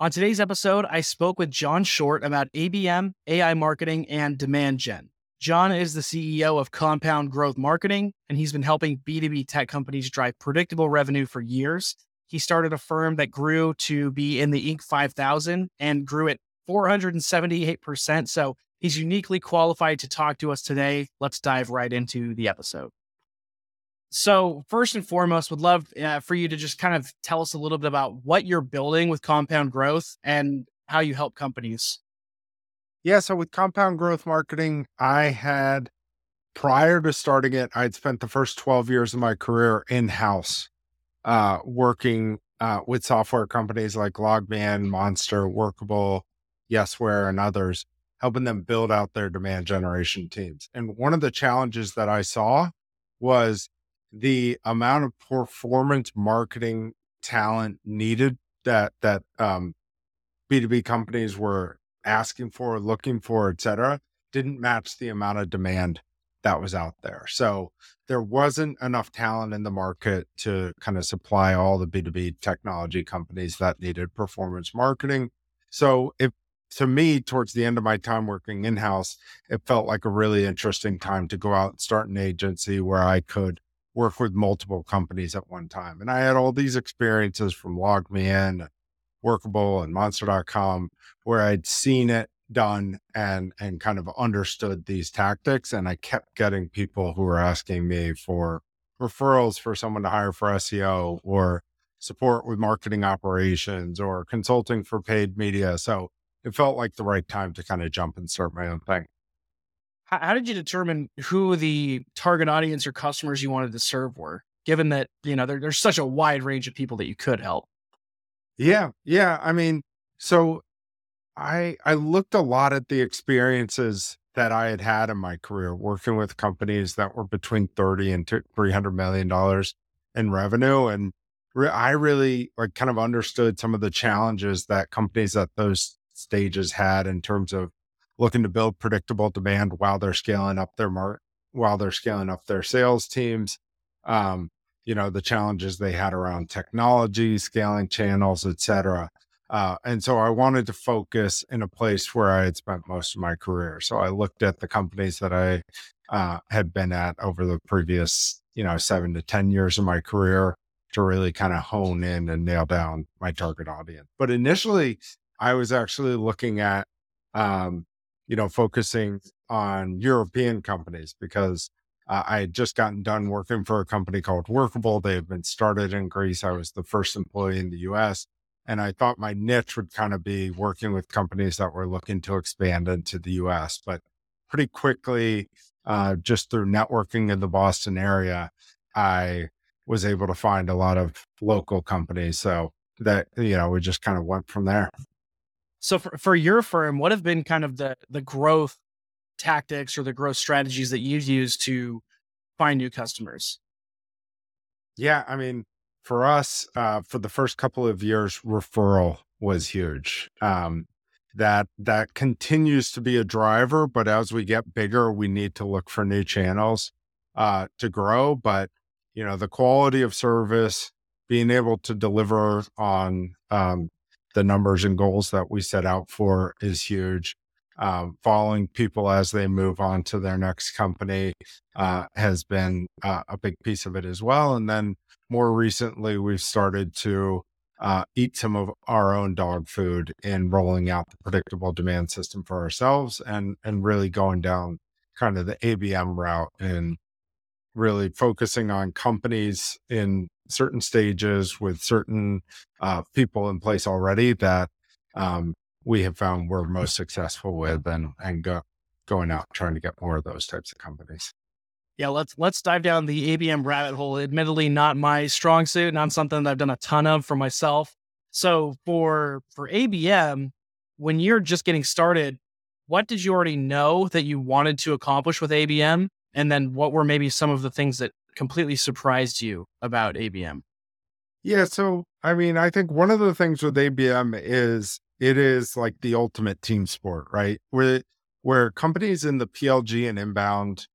On today's episode, I spoke with John Short about ABM, AI marketing, and demand gen. John is the CEO of Compound Growth Marketing, and he's been helping B2B tech companies drive predictable revenue for years. He started a firm that grew to be in the Inc. 5000 and grew at 478%. So he's uniquely qualified to talk to us today. Let's dive right into the episode. So, first and foremost, would love uh, for you to just kind of tell us a little bit about what you're building with Compound Growth and how you help companies. Yeah. So, with Compound Growth Marketing, I had, prior to starting it, I'd spent the first 12 years of my career in house, uh, working uh, with software companies like LogMeIn, Monster, Workable, Yesware, and others, helping them build out their demand generation teams. And one of the challenges that I saw was the amount of performance marketing talent needed that that um, B2B companies were asking for, looking for, et cetera, didn't match the amount of demand that was out there. So there wasn't enough talent in the market to kind of supply all the B2B technology companies that needed performance marketing. So it to me, towards the end of my time working in house, it felt like a really interesting time to go out and start an agency where I could work with multiple companies at one time. And I had all these experiences from LogMeIn, Workable, and Monster.com where I'd seen it done and and kind of understood these tactics. And I kept getting people who were asking me for referrals for someone to hire for SEO or support with marketing operations or consulting for paid media. So it felt like the right time to kind of jump and start my own thing how, how did you determine who the target audience or customers you wanted to serve were? Given that you know there, there's such a wide range of people that you could help. Yeah, yeah. I mean, so I I looked a lot at the experiences that I had had in my career working with companies that were between 30 and 300 million dollars in revenue and re- I really like kind of understood some of the challenges that companies at those stages had in terms of looking to build predictable demand while they're scaling up their market, while they're scaling up their sales teams. Um, you know, the challenges they had around technology, scaling channels, etc. Uh, and so I wanted to focus in a place where I had spent most of my career. So I looked at the companies that I uh, had been at over the previous, you know, seven to 10 years of my career to really kind of hone in and nail down my target audience. But initially, I was actually looking at um, you know, focusing on European companies because uh, I had just gotten done working for a company called Workable. They had been started in Greece. I was the first employee in the US. And I thought my niche would kind of be working with companies that were looking to expand into the US. But pretty quickly, uh, just through networking in the Boston area, I was able to find a lot of local companies. So that, you know, we just kind of went from there. So for, for your firm, what have been kind of the the growth tactics or the growth strategies that you've used to find new customers? Yeah, I mean, for us, uh, for the first couple of years, referral was huge. Um, that that continues to be a driver, but as we get bigger, we need to look for new channels uh, to grow. But you know, the quality of service, being able to deliver on um, the numbers and goals that we set out for is huge. Um, following people as they move on to their next company uh, has been uh, a big piece of it as well. And then more recently, we've started to uh, eat some of our own dog food in rolling out the predictable demand system for ourselves and and really going down kind of the ABM route and really focusing on companies in certain stages with certain uh, people in place already that um, we have found we're most successful with and and go, going out trying to get more of those types of companies. Yeah, let's let's dive down the ABM rabbit hole. Admittedly, not my strong suit, not something that I've done a ton of for myself. So for for ABM, when you're just getting started, what did you already know that you wanted to accomplish with ABM? And then what were maybe some of the things that completely surprised you about ABM? Yeah. So, I mean, I think one of the things with ABM is it is like the ultimate team sport, right? Where, where companies in the PLG and inbound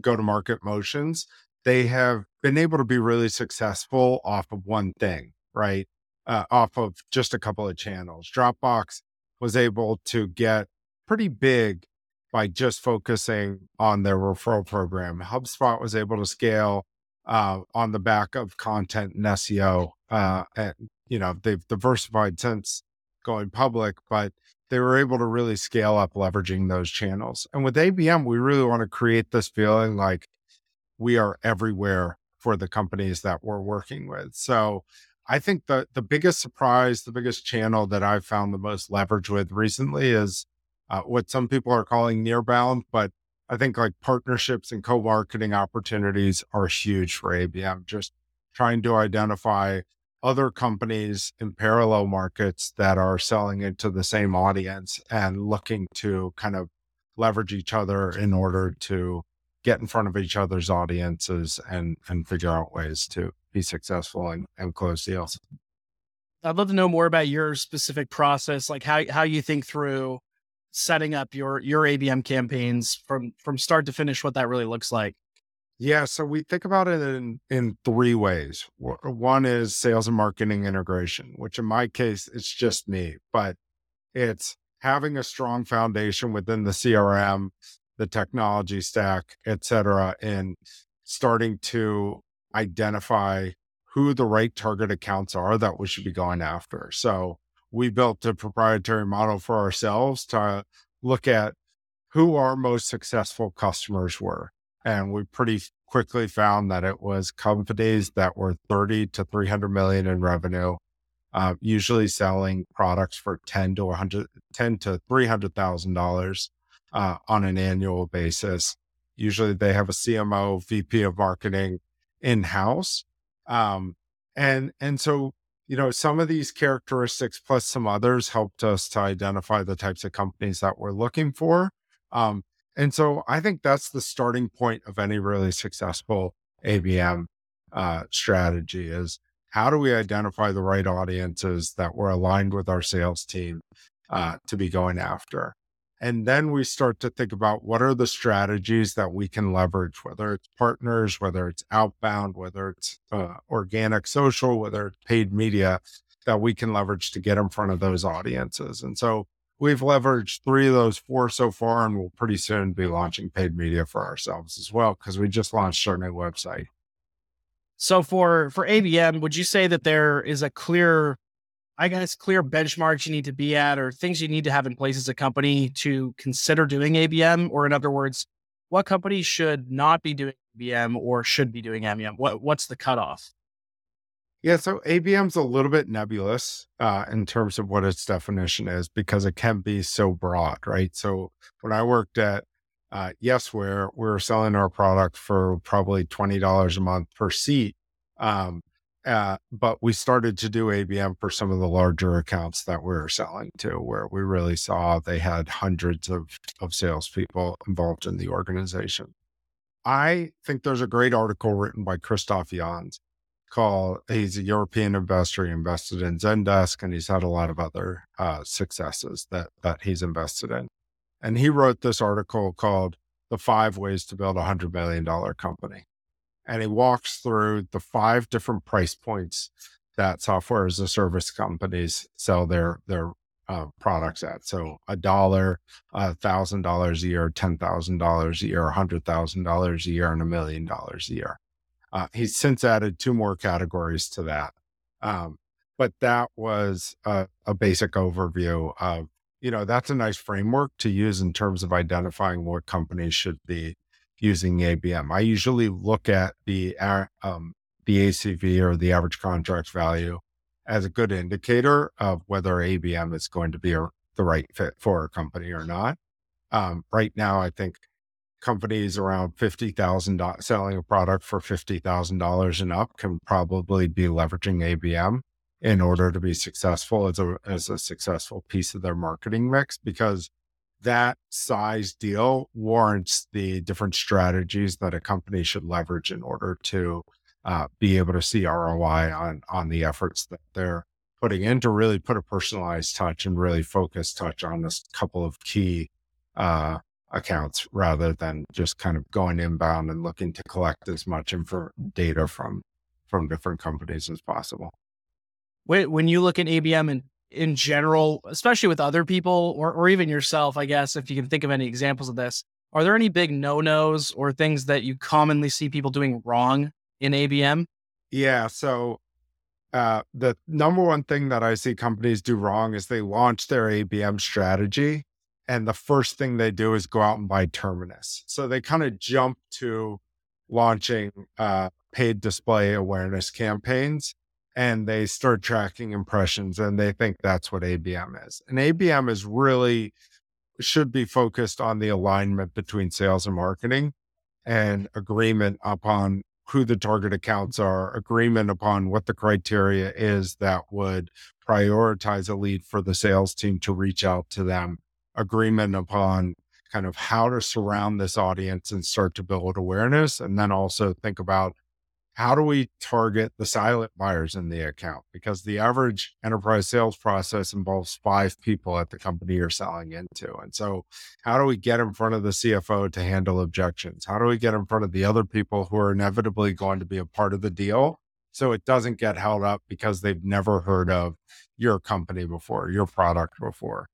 go to market motions, they have been able to be really successful off of one thing, right? uh, off of just a couple of channels. Dropbox was able to get pretty big by just focusing on their referral program. HubSpot was able to scale uh, on the back of content and SEO. Uh, and, you know, they've diversified since going public, but they were able to really scale up leveraging those channels. And with ABM, we really want to create this feeling like we are everywhere for the companies that we're working with. So I think the the biggest surprise, the biggest channel that I've found the most leverage with recently is uh, what some people are calling nearbound, but I think like partnerships and co-marketing opportunities are huge for ABM. Just trying to identify other companies in parallel markets that are selling into the same audience and looking to kind of leverage each other in order to get in front of each other's audiences and and figure out ways to be successful and, and close deals. I'd love to know more about your specific process, like how how you think through setting up your your ABM campaigns from from start to finish, what that really looks like. Yeah, so we think about it in in three ways. One is sales and marketing integration, which in my case it's just me, but it's having a strong foundation within the CRM, the technology stack, et cetera, and starting to identify who the right target accounts are that we should be going after. So we built a proprietary model for ourselves to look at who our most successful customers were and we pretty quickly found that it was companies that were 30 to 300 million in revenue, uh, usually selling products for 10 to 100, 10 to $300,000 uh, on an annual basis. Usually they have a CMO, VP of marketing in house. Um, and, and so, you know, some of these characteristics plus some others helped us to identify the types of companies that we're looking for. Um, and so I think that's the starting point of any really successful ABM uh, strategy is how do we identify the right audiences that we're aligned with our sales team uh, to be going after? And then we start to think about what are the strategies that we can leverage, whether it's partners, whether it's outbound, whether it's uh, organic social, whether it's paid media that we can leverage to get in front of those audiences. And so We've leveraged three of those four so far, and we'll pretty soon be launching paid media for ourselves as well because we just launched our new website. So for for ABM, would you say that there is a clear, I guess, clear benchmarks you need to be at, or things you need to have in place as a company to consider doing ABM? Or in other words, what companies should not be doing ABM or should be doing ABM? What what's the cutoff? Yeah, so ABM's a little bit nebulous uh, in terms of what its definition is because it can be so broad, right? So when I worked at uh, Yesware, we were selling our product for probably twenty dollars a month per seat, um, uh, but we started to do ABM for some of the larger accounts that we were selling to, where we really saw they had hundreds of of salespeople involved in the organization. I think there's a great article written by Christoph Janz called he's a European investor. He invested in Zendesk and he's had a lot of other uh, successes that that he's invested in. And he wrote this article called The Five Ways to Build a Hundred Million Dollar Company. And he walks through the five different price points that software as a service companies sell their their uh, products at. So a dollar, a thousand dollars a year, ten thousand dollars a year, a hundred thousand dollars a year, and a million dollars a year. Uh, he's since added two more categories to that. Um, but that was a, a, basic overview of, you know, that's a nice framework to use in terms of identifying what companies should be using ABM. I usually look at the, um, the ACV or the average contract value as a good indicator of whether ABM is going to be a, the right fit for a company or not. Um, right now, I think companies around $50,000 selling a product for $50,000 and up can probably be leveraging ABM in order to be successful as a, as a successful piece of their marketing mix because that size deal warrants the different strategies that a company should leverage in order to uh, be able to see ROI on on the efforts that they're putting in to really put a personalized touch and really focus touch on this couple of key uh, accounts rather than just kind of going inbound and looking to collect as much info data from from different companies as possible. when you look at ABM in, in general, especially with other people or, or even yourself, I guess, if you can think of any examples of this, are there any big no nos or things that you commonly see people doing wrong in ABM? Yeah. So, uh, the number one thing that I see companies do wrong is they launch their ABM strategy. And the first thing they do is go out and buy Terminus. So they kind of jump to launching uh, paid display awareness campaigns and they start tracking impressions and they think that's what ABM is. And ABM is really should be focused on the alignment between sales and marketing and agreement upon who the target accounts are, agreement upon what the criteria is that would prioritize a lead for the sales team to reach out to them, agreement upon kind of how to surround this audience and start to build awareness. And then also think about how do we target the silent buyers in the account? Because the average enterprise sales process involves five people at the company you're selling into. And so, how do we get in front of the CFO to handle objections? How do we get in front of the other people who are inevitably going to be a part of the deal so it doesn't get held up because they've never heard of your company before, your product before?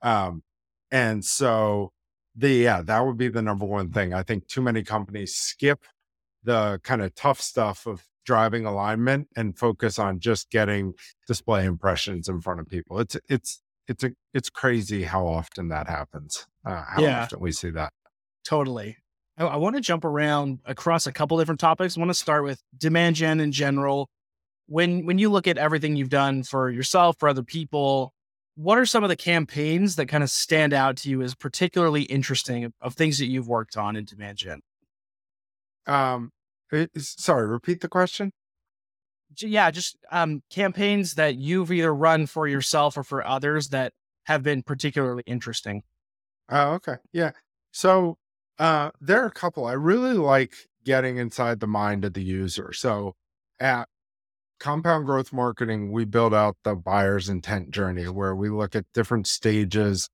Um, and so, the yeah, that would be the number one thing. I think too many companies skip the kind of tough stuff of driving alignment and focus on just getting display impressions in front of people. It's it's it's a it's crazy how often that happens. Uh, how yeah. often we see that. Totally. I, I want to jump around across a couple different topics. I want to start with demand gen in general. When when you look at everything you've done for yourself, for other people, what are some of the campaigns that kind of stand out to you as particularly interesting of, of things that you've worked on in demand gen? Um, sorry, repeat the question. Yeah, just um, campaigns that you've either run for yourself or for others that have been particularly interesting. Oh, okay. Yeah. So uh, there are a couple. I really like getting inside the mind of the user. So at Compound Growth Marketing, we build out the buyer's intent journey where we look at different stages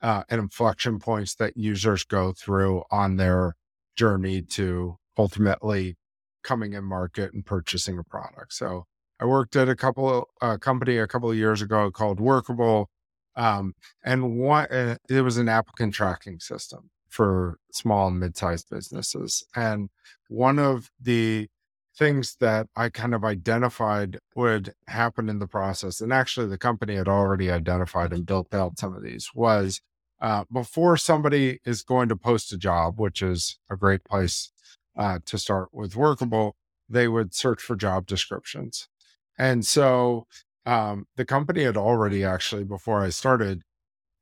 uh, and inflection points that users go through on their journey to ultimately coming in market and purchasing a product. So I worked at a couple of uh, company a couple of years ago called Workable, um, and one uh, it was an applicant tracking system for small and mid-sized businesses. And one of the things that I kind of identified would happen in the process, and actually the company had already identified and built out some of these, was uh, before somebody is going to post a job, which is a great place uh, to start with Workable, they would search for job descriptions. And so um, the company had already actually, before I started,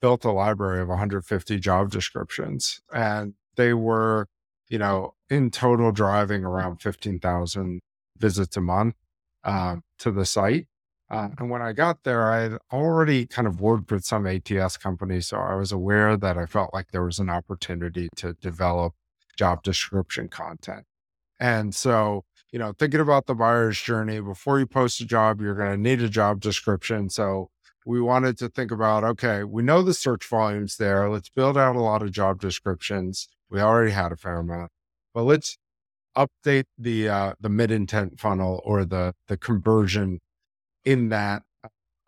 built a library of 150 job descriptions. And they were, you know, in total driving around 15,000 visits a month uh, to the site. Uh, and when I got there, I had already kind of worked with some ATS companies. So I was aware that I felt like there was an opportunity to develop job description content. And so, you know, thinking about the buyer's journey before you post a job, you're going to need a job description. So, we wanted to think about okay, we know the search volume's there. Let's build out a lot of job descriptions. We already had a fair amount, but let's update the uh, the mid intent funnel or the the conversion in that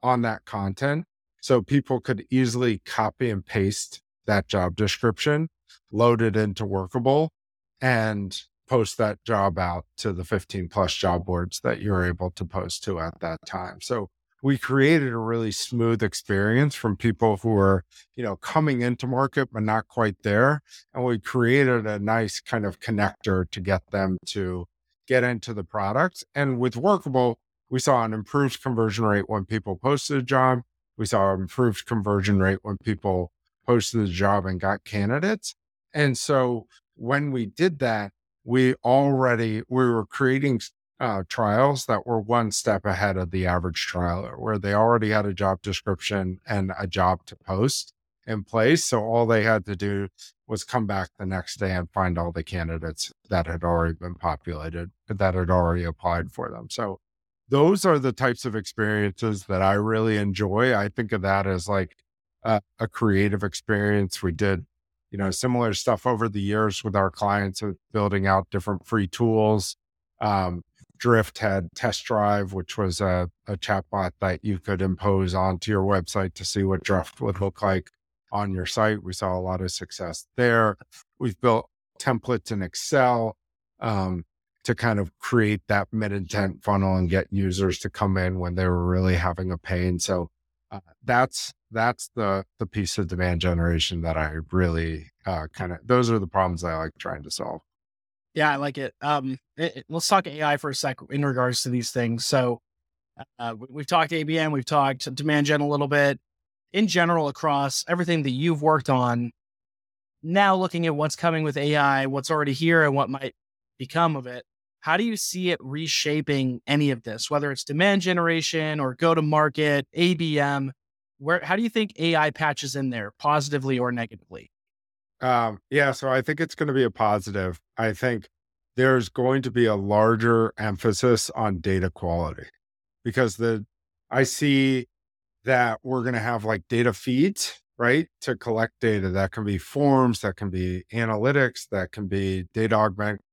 on that content so people could easily copy and paste that job description load it into Workable and post that job out to the 15 plus job boards that you're able to post to at that time. So we created a really smooth experience from people who are, you know, coming into market but not quite there. And we created a nice kind of connector to get them to get into the product. And with Workable, we saw an improved conversion rate when people posted a job. We saw an improved conversion rate when people posted the job and got candidates. And so when we did that, we already we were creating uh, trials that were one step ahead of the average trialer, where they already had a job description and a job to post in place. So all they had to do was come back the next day and find all the candidates that had already been populated, that had already applied for them. So those are the types of experiences that I really enjoy. I think of that as like a, a creative experience. We did you know, similar stuff over the years with our clients of building out different free tools. Um, Drift had Test Drive, which was a, a chatbot that you could impose onto your website to see what Drift would look like on your site. We saw a lot of success there. We've built templates in Excel um, to kind of create that mid intent funnel and get users to come in when they were really having a pain. So uh, that's that's the the piece of demand generation that I really uh, kind of those are the problems I like trying to solve. Yeah, I like it. Um, it, it, let's talk AI for a sec in regards to these things. So, uh, we've talked ABM, we've talked demand gen a little bit. In general, across everything that you've worked on, now looking at what's coming with AI, what's already here, and what might become of it, how do you see it reshaping any of this, whether it's demand generation or go to market, ABM? Where how do you think AI patches in there, positively or negatively? Um, yeah, so I think it's going to be a positive. I think there's going to be a larger emphasis on data quality because the I see that we're going to have like data feeds, right? To collect data that can be forms, that can be analytics, that can be data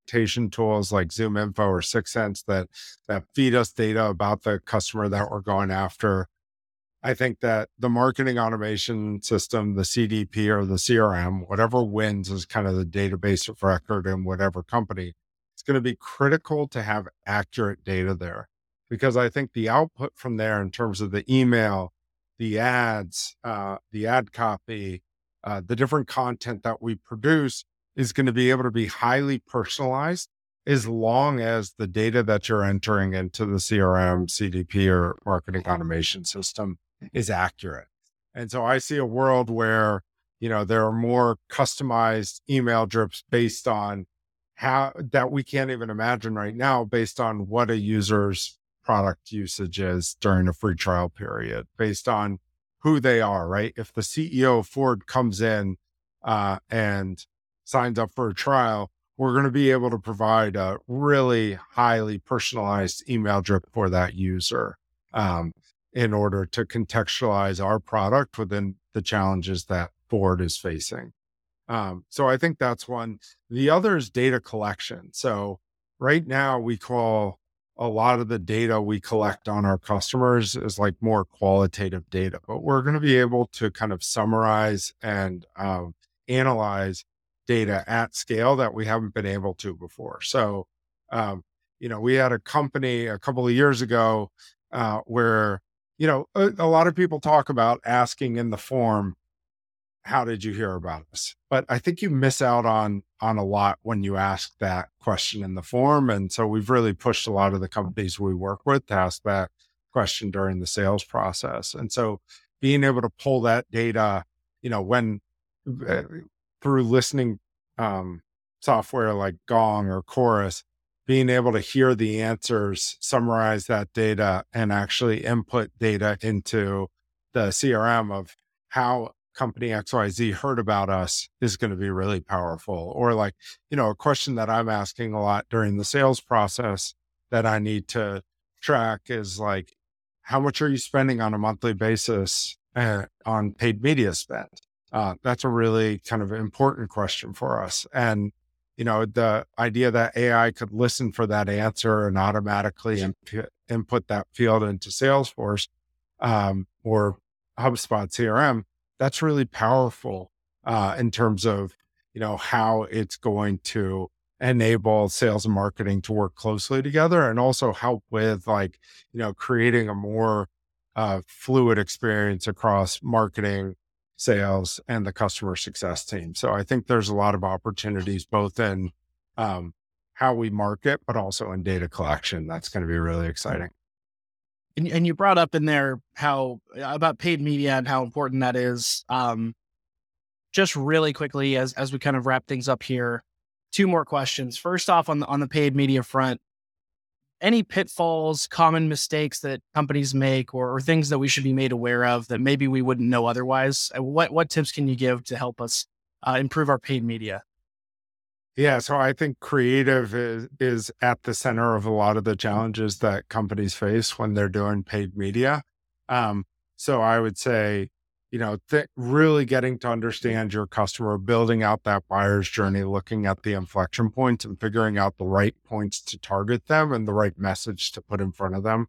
augmentation tools like ZoomInfo or 6sense that that feed us data about the customer that we're going after. I think that the marketing automation system, the CDP or the CRM, whatever wins is kind of the database of record in whatever company. It's going to be critical to have accurate data there because I think the output from there in terms of the email, the ads, uh, the ad copy, uh, the different content that we produce is going to be able to be highly personalized as long as the data that you're entering into the CRM, CDP, or marketing automation system is accurate. And so I see a world where, you know, there are more customized email drips based on how that we can't even imagine right now based on what a user's product usage is during a free trial period, based on who they are, right? If the CEO of Ford comes in uh, and signs up for a trial, we're going to be able to provide a really highly personalized email drip for that user. Um, in order to contextualize our product within the challenges that Ford is facing. Um, so I think that's one. The other is data collection. So right now we call a lot of the data we collect on our customers is like more qualitative data, but we're going to be able to kind of summarize and um, analyze data at scale that we haven't been able to before. So, um, you know, we had a company a couple of years ago uh, where you know, a, a, lot of people talk about asking in the form, how did you hear about us? But I think you miss out on on a lot when you ask that question in the form. And so we've really pushed a lot of the companies we work with to ask that question during the sales process. And so being able to pull that data, you know, when uh, through listening um, software like Gong or Chorus, being able to hear the answers, summarize that data, and actually input data into the CRM of how company XYZ heard about us is going to be really powerful. Or, like, you know, a question that I'm asking a lot during the sales process that I need to track is like, how much are you spending on a monthly basis uh, on paid media spend? Uh, that's a really kind of important question for us. And you know, the idea that AI could listen for that answer and automatically imp- input that field into Salesforce um, or HubSpot CRM, that's really powerful uh, in terms of, you know, how it's going to enable sales and marketing to work closely together and also help with like, you know, creating a more uh, fluid experience across marketing, sales and the customer success team. So I think there's a lot of opportunities both in um, how we market, but also in data collection. That's going to be really exciting. And, and you brought up in there how about paid media and how important that is. Um, just really quickly, as as we kind of wrap things up here, two more questions. First off, on the on the paid media front, any pitfalls, common mistakes that companies make, or, or, things that we should be made aware of that maybe we wouldn't know otherwise? Uh, what what tips can you give to help us uh, improve our paid media? Yeah, so I think creative is is at the center of a lot of the challenges that companies face when they're doing paid media. Um, so I would say, you know, th- really getting to understand your customer, building out that buyer's journey, looking at the inflection points and figuring out the right points to target them and the right message to put in front of them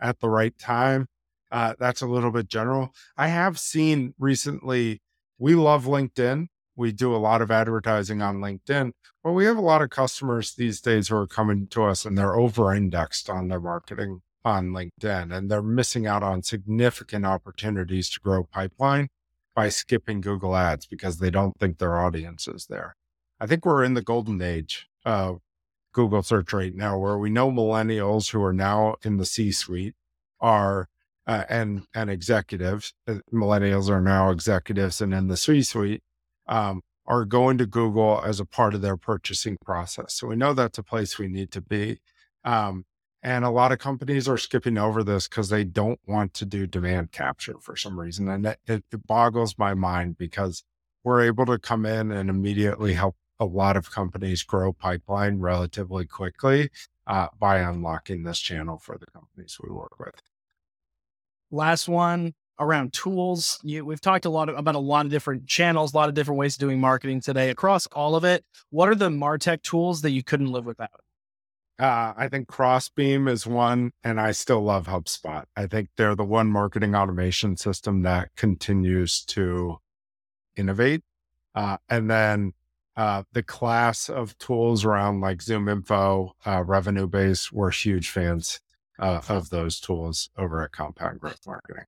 at the right time. Uh, that's a little bit general. I have seen recently, we love LinkedIn. We do a lot of advertising on LinkedIn, but we have a lot of customers these days who are coming to us and they're over indexed on their marketing on LinkedIn and they're missing out on significant opportunities to grow pipeline by skipping Google ads because they don't think their audience is there. I think we're in the golden age of Google search right now where we know millennials who are now in the C suite are uh, and and executives uh, millennials are now executives and in the C suite um, are going to Google as a part of their purchasing process. So we know that's a place we need to be. Um, and a lot of companies are skipping over this because they don't want to do demand capture for some reason. And it, it, boggles my mind because we're able to come in and immediately help a lot of companies grow pipeline relatively quickly uh, by unlocking this channel for the companies we work with. Last one around tools. You, we've talked a lot of, about a lot of different channels, a lot of different ways of doing marketing today. Across all of it, what are the Martech tools that you couldn't live without? Uh, I think Crossbeam is one, and I still love HubSpot. I think they're the one marketing automation system that continues to innovate. Uh, and then uh, the class of tools around like ZoomInfo, uh, Revenue Base, we're huge fans uh, of those tools over at Compound Growth Marketing.